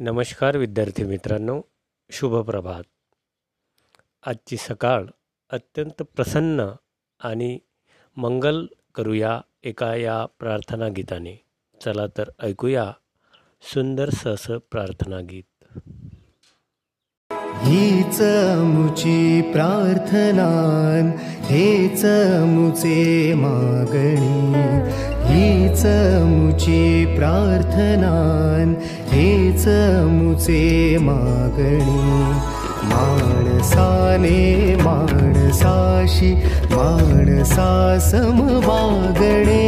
नमस्कार विद्यार्थी मित्रांनो शुभ प्रभात. आजची सकाळ अत्यंत प्रसन्न आणि मंगल करूया एका या प्रार्थना गीताने. चला तर ऐकूया सुंदर सहस प्रार्थना गीत. हीच मुची प्रार्थना हेच मुचे मागणी. हीच मुची प्रार्थनान हेच मुचे मागणी। माणसाने माणसाशी माणसा समवागणे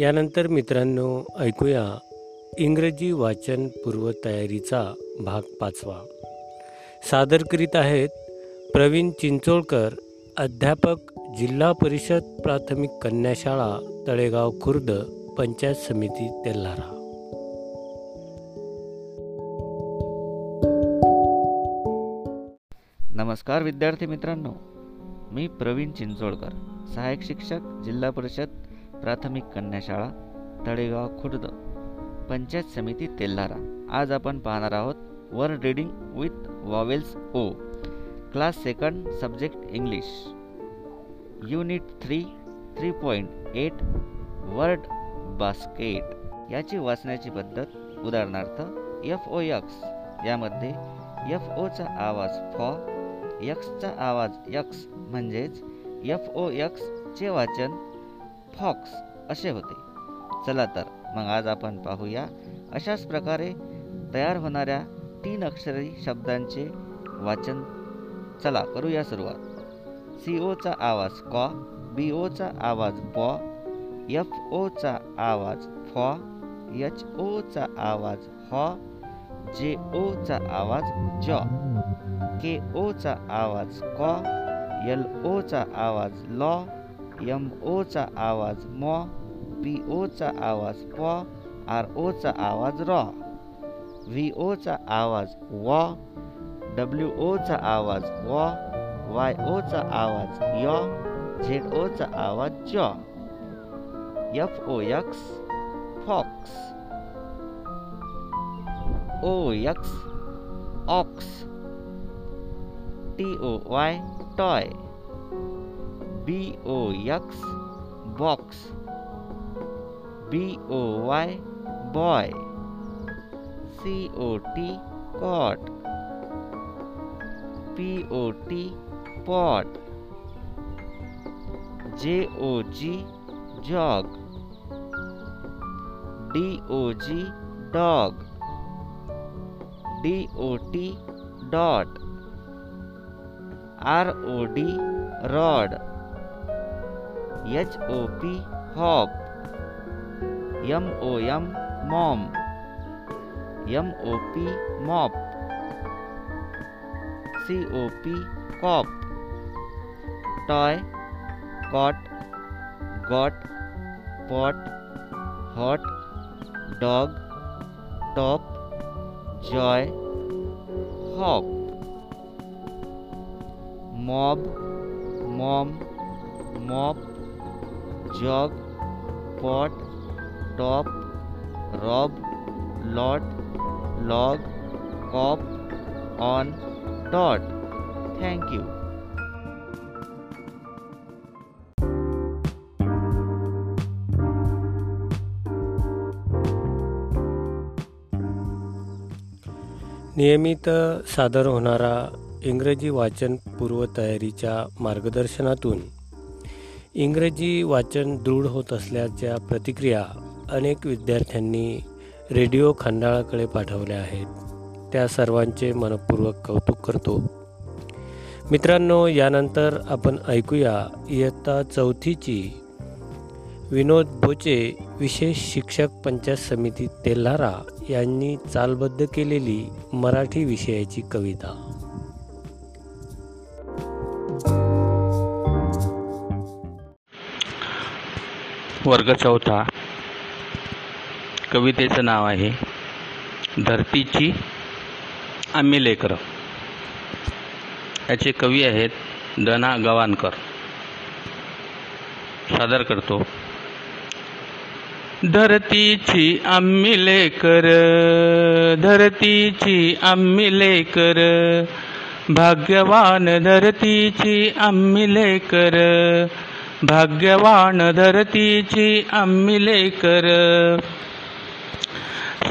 यानंतर मित्रांनो ऐकूया इंग्रजी वाचन पूर्वतयारीचा भाग पाचवा. सादर करीत आहेत प्रवीण चिंचोळकर अध्यापक जिल्हा परिषद प्राथमिक कन्याशाळा तळेगाव खुर्द पंचायत समिती तेल्हारा. नमस्कार विद्यार्थी मित्रांनो मी प्रवीण चिंचोळकर सहाय्यक शिक्षक जिल्हा परिषद प्राथमिक कन्याशाळा तळेगाव खुर्द पंचायत समिती तेल्हारा. आज आपण पाहणार आहोत वर reading with vowels O. Class second subject English. Unit three three point eight word basket. याची वाचण्याची पद्धत उदाहरणार्थ एफ ओ यक्स यामध्ये एफ ओचा आवाज फॉ यक्सचा आवाज यक्स म्हणजेच एफ ओ यक्सचे वाचन फॉक्स असे होते. चला तर मग आज आपण पाहूया अशाच प्रकारे तयार होणाऱ्या तीन अक्षरी शब्दांचे वाचन. चला करूया सुरुवात. सी ओचा आवाज कॉ बी ओचा आवाज बॉ एफ ओचा आवाज फॉ एच ओचा आवाज हॉ जे ओचा आवाज जॉ के ओचा आवाज कॉ एल ओचा आवाज लॉ एम ओचा आवाज मॉ पी ओचा आवाज पॉ आर ओचा आवाज रॉ व्ही ओचा आवाज वॉ डब्ल्यू ओचा आवाज वॉ वाय ओचा आवाज यॉ झेड ओचा आवाज जॉ F O X fox O X ox T O Y toy B O X box B O Y boy C O T cot P O T pot J O G jog D O G dog D O T dot R O D rod H O P hop M O M mom M O P mop C O P cop toy cot got pot jog pot top rob lot log cop on dot thank you नियमित सादर होणारा इंग्रजी वाचन पूर्वतयारीच्या मार्गदर्शनातून इंग्रजी वाचन दृढ होत असल्याच्या प्रतिक्रिया अनेक विद्यार्थ्यांनी रेडिओ खंडाळाकडे पाठवल्या आहेत. त्या सर्वांचे मनपूर्वक कौतुक करतो. मित्रांनो यानंतर आपण ऐकूया इयत्ता चौथीची विनोद बोचे विशेष शिक्षक पंचायत समिती तेल्हारा यांनी चालबद्ध केलेली मराठी विषयाची कविता. वर्ग चौथा कवितेचं नाव आहे धरतीची आम्ही लेकरं याचे कवी आहेत दना गवाणकर सादर करतो. धरतीची आम्ही लेकर धरतीची आम्ही लेकर भाग्यवान धरतीची आम्ही लेकर भाग्यवान धरतीची आम्ही लेकर.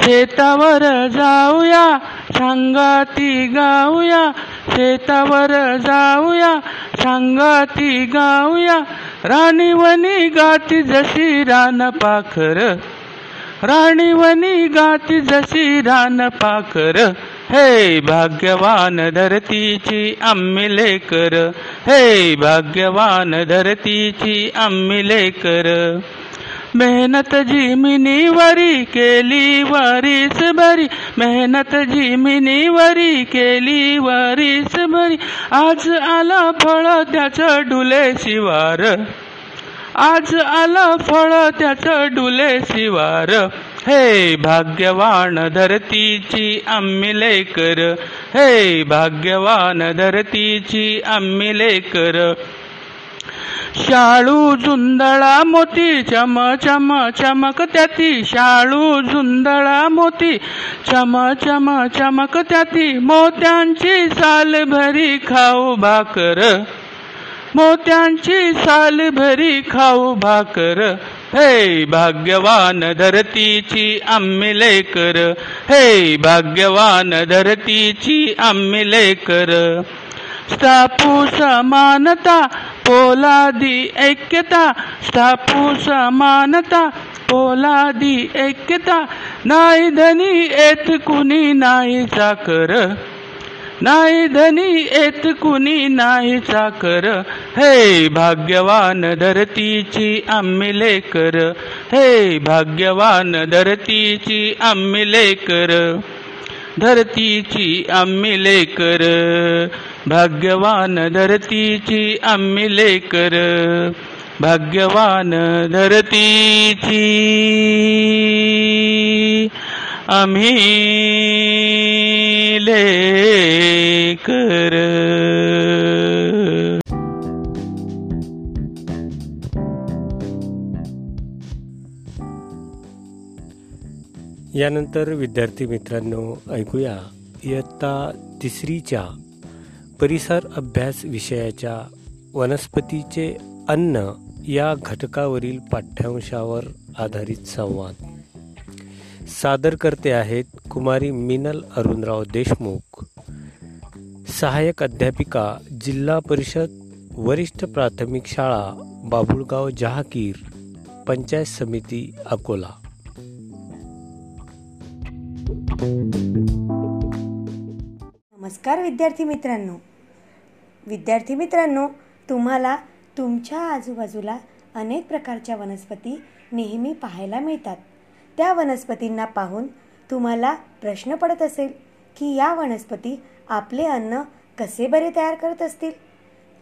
शेतावर जाऊया सांगाती गाऊया. शेतावर जाऊया सांगाती गाऊया. राणीवनी गाती जशी रान पाखर. राणीवनी गाती जशी रान पाखर. हे भाग्यवान धरतीची आम्ही लेकर. हे भाग्यवान धरतीची आम्ही लेकर. मेहनत जिमिनीवरी केली वारीस भरी. मेहनत जिमिनीवरी केली वरीस भरी. आज आला फळ त्याचं डुले शिवार. आज आला फळ त्याचं डुले शिवार. हे भाग्यवान धरतीची आम्ही लेकर. हे भाग्यवान धरतीची आम्ही लेकर. शाळू झुंदळा मोती चम चम चमक त्याती. शाळू झुंदळा मोती चम चम चमक त्याती. मोत्यांची साल भरी खाऊ भाकर. मोत्यांची साल भरी खाऊ भाकर. हे भाग्यवान धरतीची आम्ही लेकर. हे भाग्यवान धरतीची आम्ही लेकर. स्थापू समानता पोलादी ऐक्यता. स्थापू समानता पोलादी ऐक्यता. नाही धनी येत कुणी नाही चाकर. नाही धनी येत कुणी नाही चाकर. हे भाग्यवान धरतीची आम्ही लेकर. हे भाग्यवान धरतीची आम्ही लेकर. धरतीची आम्ही लेकर. भाग्यवान धरतीची आम्ही लेकर. भाग्यवान धरतीची आम्ही कर. यानंतर विद्यार्थी मित्रांनो ऐकूया इयत्ता तिसरीच्या परिसर अभ्यास विषयाच्या वनस्पतीचे अन्न या घटकावरील पाठ्यांशावर आधारित संवाद. सादर करते आहेत कुमारी मिनल अरुणराव देशमुख. सहाय्यक अध्यापिका जिल्हा परिषद वरिष्ठ प्राथमिक शाळा बाबुळगाव जहागीर पंचायत समिती अकोला. नमस्कार विद्यार्थी मित्रांनो. विद्यार्थी मित्रांनो तुम्हाला तुमच्या आजूबाजूला अनेक प्रकारच्या वनस्पती नेहमी पाहायला मिळतात. त्या वनस्पतींना पाहून तुम्हाला प्रश्न पडत असेल की या वनस्पती आपले अन्न कसे बरे तयार करत असतील?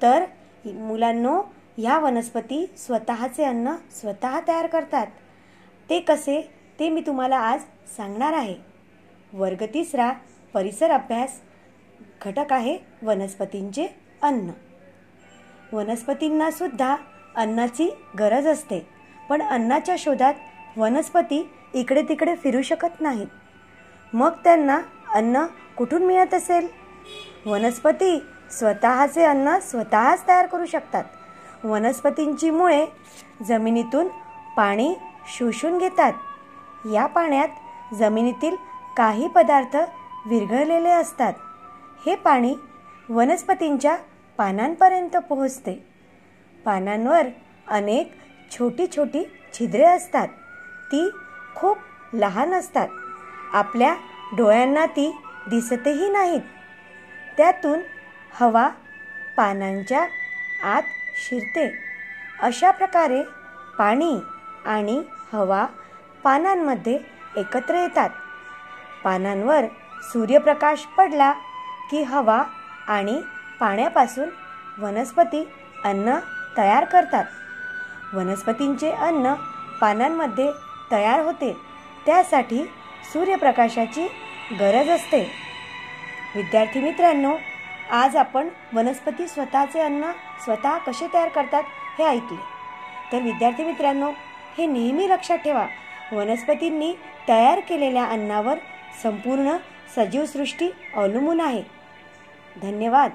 तर मुलांनो ह्या वनस्पती स्वतःचे अन्न स्वतः तयार करतात. ते कसे ते मी तुम्हाला आज सांगणार आहे. वर्ग तिसरा परिसर अभ्यास. घटक आहे वनस्पतींचे अन्न. वनस्पतींना सुद्धा अन्नाची गरज असते पण अन्नाच्या शोधात वनस्पती इकडे तिकडे फिरू शकत नाहीत. मग त्यांना अन्न कुठून मिळत असेल? वनस्पती स्वतःचे अन्न स्वतःच तयार करू शकतात. वनस्पतींची मुळे जमिनीतून पाणी शोषून घेतात. या पाण्यात जमिनीतील काही पदार्थ विरघळलेले असतात. हे पाणी वनस्पतींच्या पानांपर्यंत पोहोचते. पानांवर अनेक छोटी छोटी छिद्रे असतात. ती खूप लहान असतात. आपल्या डोळ्यांना ती दिसतही नाहीत. त्यातून हवा पानांच्या आत शिरते. अशा प्रकारे पाणी आणि हवा पानांमध्ये एकत्र येतात. पानांवर सूर्यप्रकाश पडला की हवा आणि पाण्यापासून वनस्पती अन्न तयार करतात. वनस्पतींचे अन्न पानांमध्ये तयार होते. त्यासाठी सूर्यप्रकाशाची गरज असते. विद्यार्थी मित्रांनो आज आपण वनस्पती स्वतःचे अन्न स्वतः कसे तयार करतात हे ऐकले. तर विद्यार्थी मित्रांनो हे नेहमी लक्षात ठेवा वनस्पतींनी तयार केलेल्या अन्नावर संपूर्ण सजीवसृष्टी अवलंबून आहे. धन्यवाद.